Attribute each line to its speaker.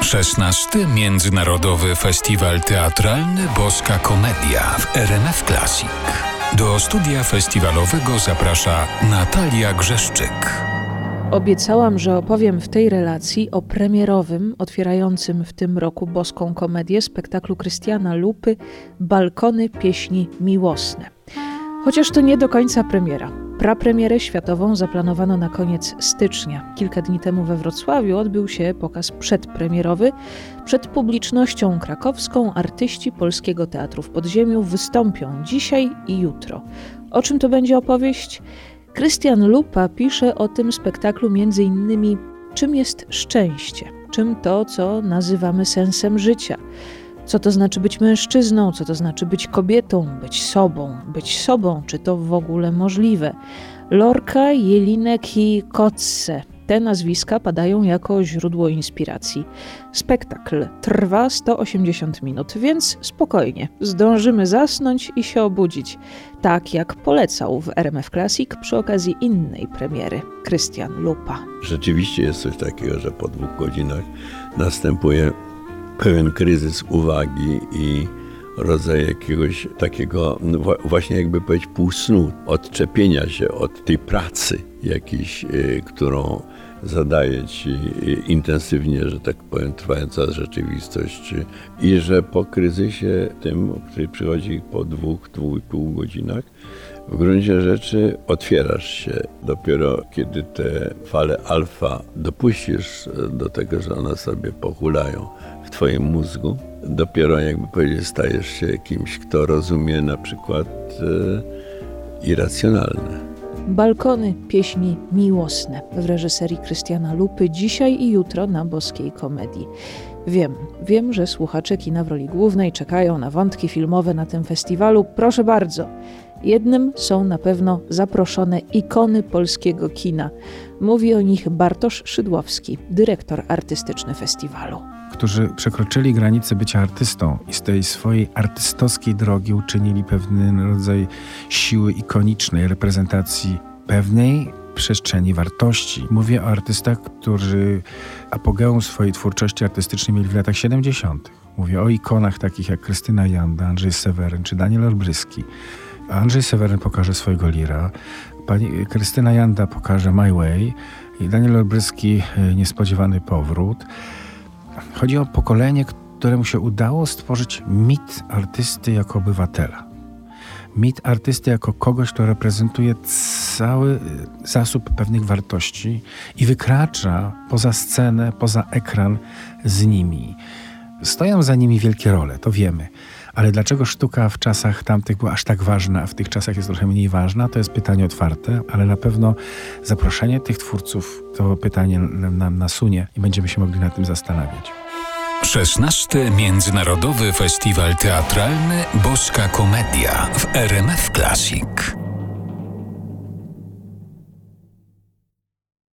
Speaker 1: 16. Międzynarodowy Festiwal Teatralny Boska Komedia w RMF Classic. Do studia festiwalowego zaprasza Natalia Grzeszczyk.
Speaker 2: Obiecałam, że opowiem w tej relacji o premierowym, otwierającym w tym roku boską komedię spektaklu Krystiana Lupy Balkony pieśni miłosne. Chociaż to nie do końca premiera. Prapremierę światową zaplanowano na koniec stycznia. Kilka dni temu we Wrocławiu odbył się pokaz przedpremierowy. Przed publicznością krakowską artyści Polskiego Teatru w Podziemiu wystąpią dzisiaj i jutro. O czym to będzie opowieść? Krystian Lupa pisze o tym spektaklu innymi czym jest szczęście, czym to, co nazywamy sensem życia co to znaczy być mężczyzną, co to znaczy być kobietą, być sobą, być sobą, czy to w ogóle możliwe. Lorka, Jelinek i Kotze. Te nazwiska padają jako źródło inspiracji. Spektakl trwa 180 minut, więc spokojnie, zdążymy zasnąć i się obudzić. Tak jak polecał w RMF Classic przy okazji innej premiery Krystian Lupa.
Speaker 3: Rzeczywiście jest coś takiego, że po dwóch godzinach następuje pewien kryzys uwagi i rodzaj jakiegoś takiego, no właśnie jakby powiedzieć, półsnu, odczepienia się od tej pracy jakiejś, y, którą zadaje ci y, intensywnie, że tak powiem, trwająca rzeczywistość i że po kryzysie tym, który przychodzi po dwóch, dwóch i pół godzinach, w gruncie rzeczy otwierasz się dopiero, kiedy te fale alfa dopuścisz do tego, że one sobie pohulają w Twoim mózgu. Dopiero, jakby powiedzieć, stajesz się kimś, kto rozumie na przykład e, irracjonalne.
Speaker 2: Balkony pieśni miłosne w reżyserii Krystiana Lupy dzisiaj i jutro na boskiej komedii. Wiem, wiem, że słuchacze kina w roli głównej czekają na wątki filmowe na tym festiwalu. Proszę bardzo. Jednym są na pewno zaproszone ikony polskiego kina. Mówi o nich Bartosz Szydłowski, dyrektor artystyczny festiwalu
Speaker 4: którzy przekroczyli granicę bycia artystą i z tej swojej artystowskiej drogi uczynili pewien rodzaj siły ikonicznej, reprezentacji pewnej przestrzeni wartości. Mówię o artystach, którzy apogeum swojej twórczości artystycznej mieli w latach 70. Mówię o ikonach takich jak Krystyna Janda, Andrzej Seweryn czy Daniel Olbryski. Andrzej Seweryn pokaże swojego lira, pani Krystyna Janda pokaże My Way i Daniel Olbryski e, Niespodziewany Powrót. Chodzi o pokolenie, któremu się udało stworzyć mit artysty jako obywatela. Mit artysty jako kogoś, kto reprezentuje cały y, zasób pewnych wartości i wykracza poza scenę, poza ekran z nimi. Stoją za nimi wielkie role, to wiemy. Ale dlaczego sztuka w czasach tamtych była aż tak ważna, a w tych czasach jest trochę mniej ważna, to jest pytanie otwarte, ale na pewno zaproszenie tych twórców to pytanie nam nasunie i będziemy się mogli nad tym zastanawiać.
Speaker 1: 16. Międzynarodowy Festiwal Teatralny Boska Komedia w RMF Classic.